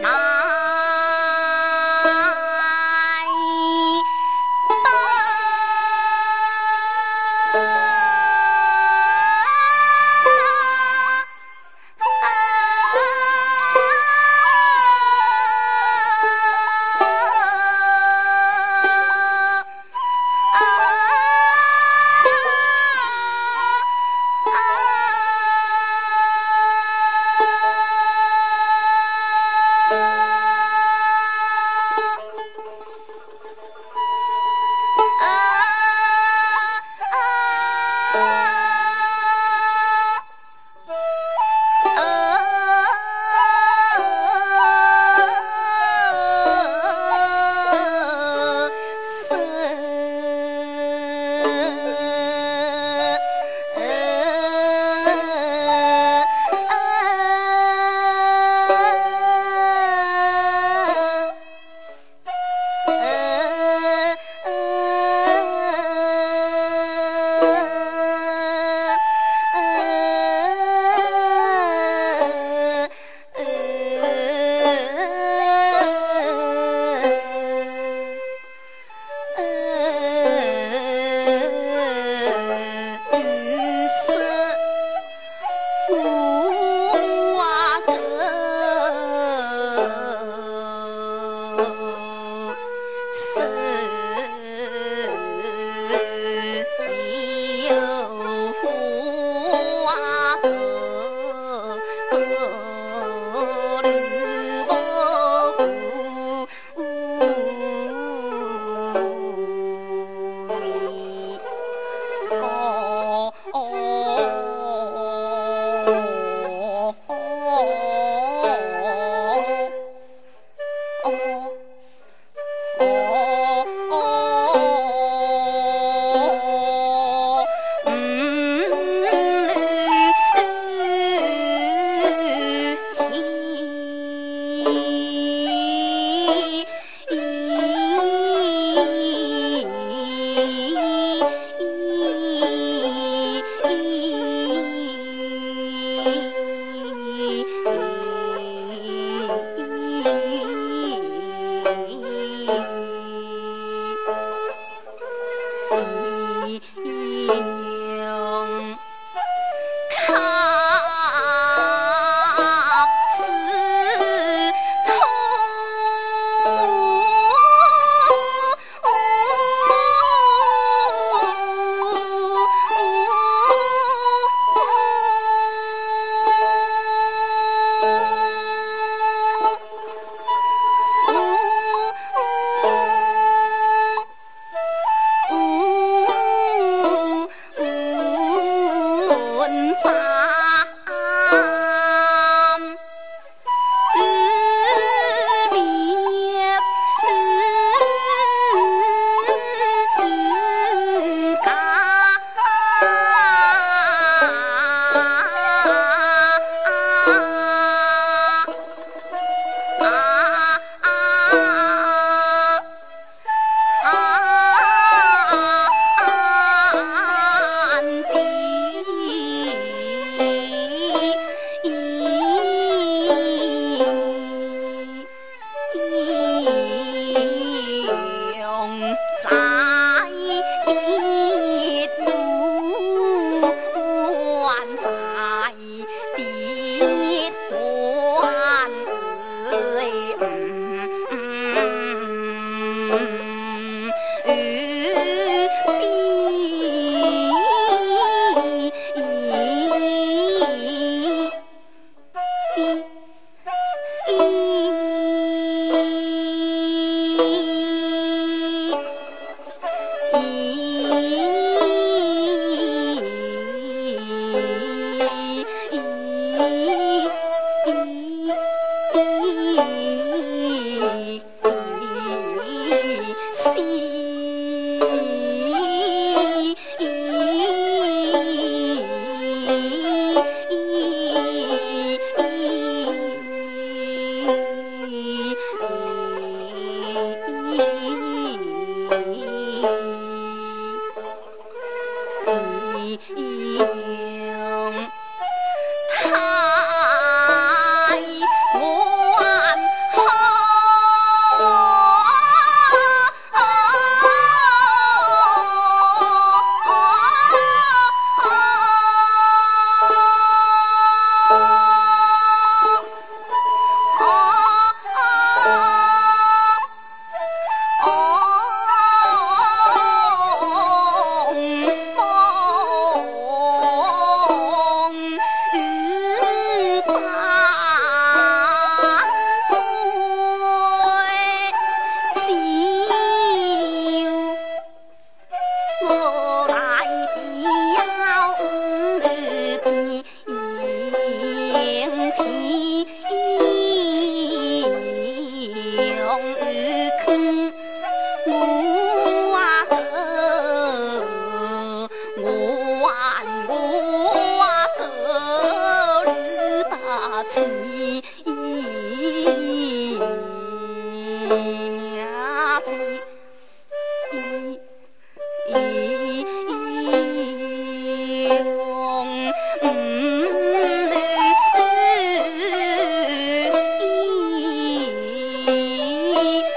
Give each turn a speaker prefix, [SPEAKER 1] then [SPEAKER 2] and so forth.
[SPEAKER 1] 那 Bye.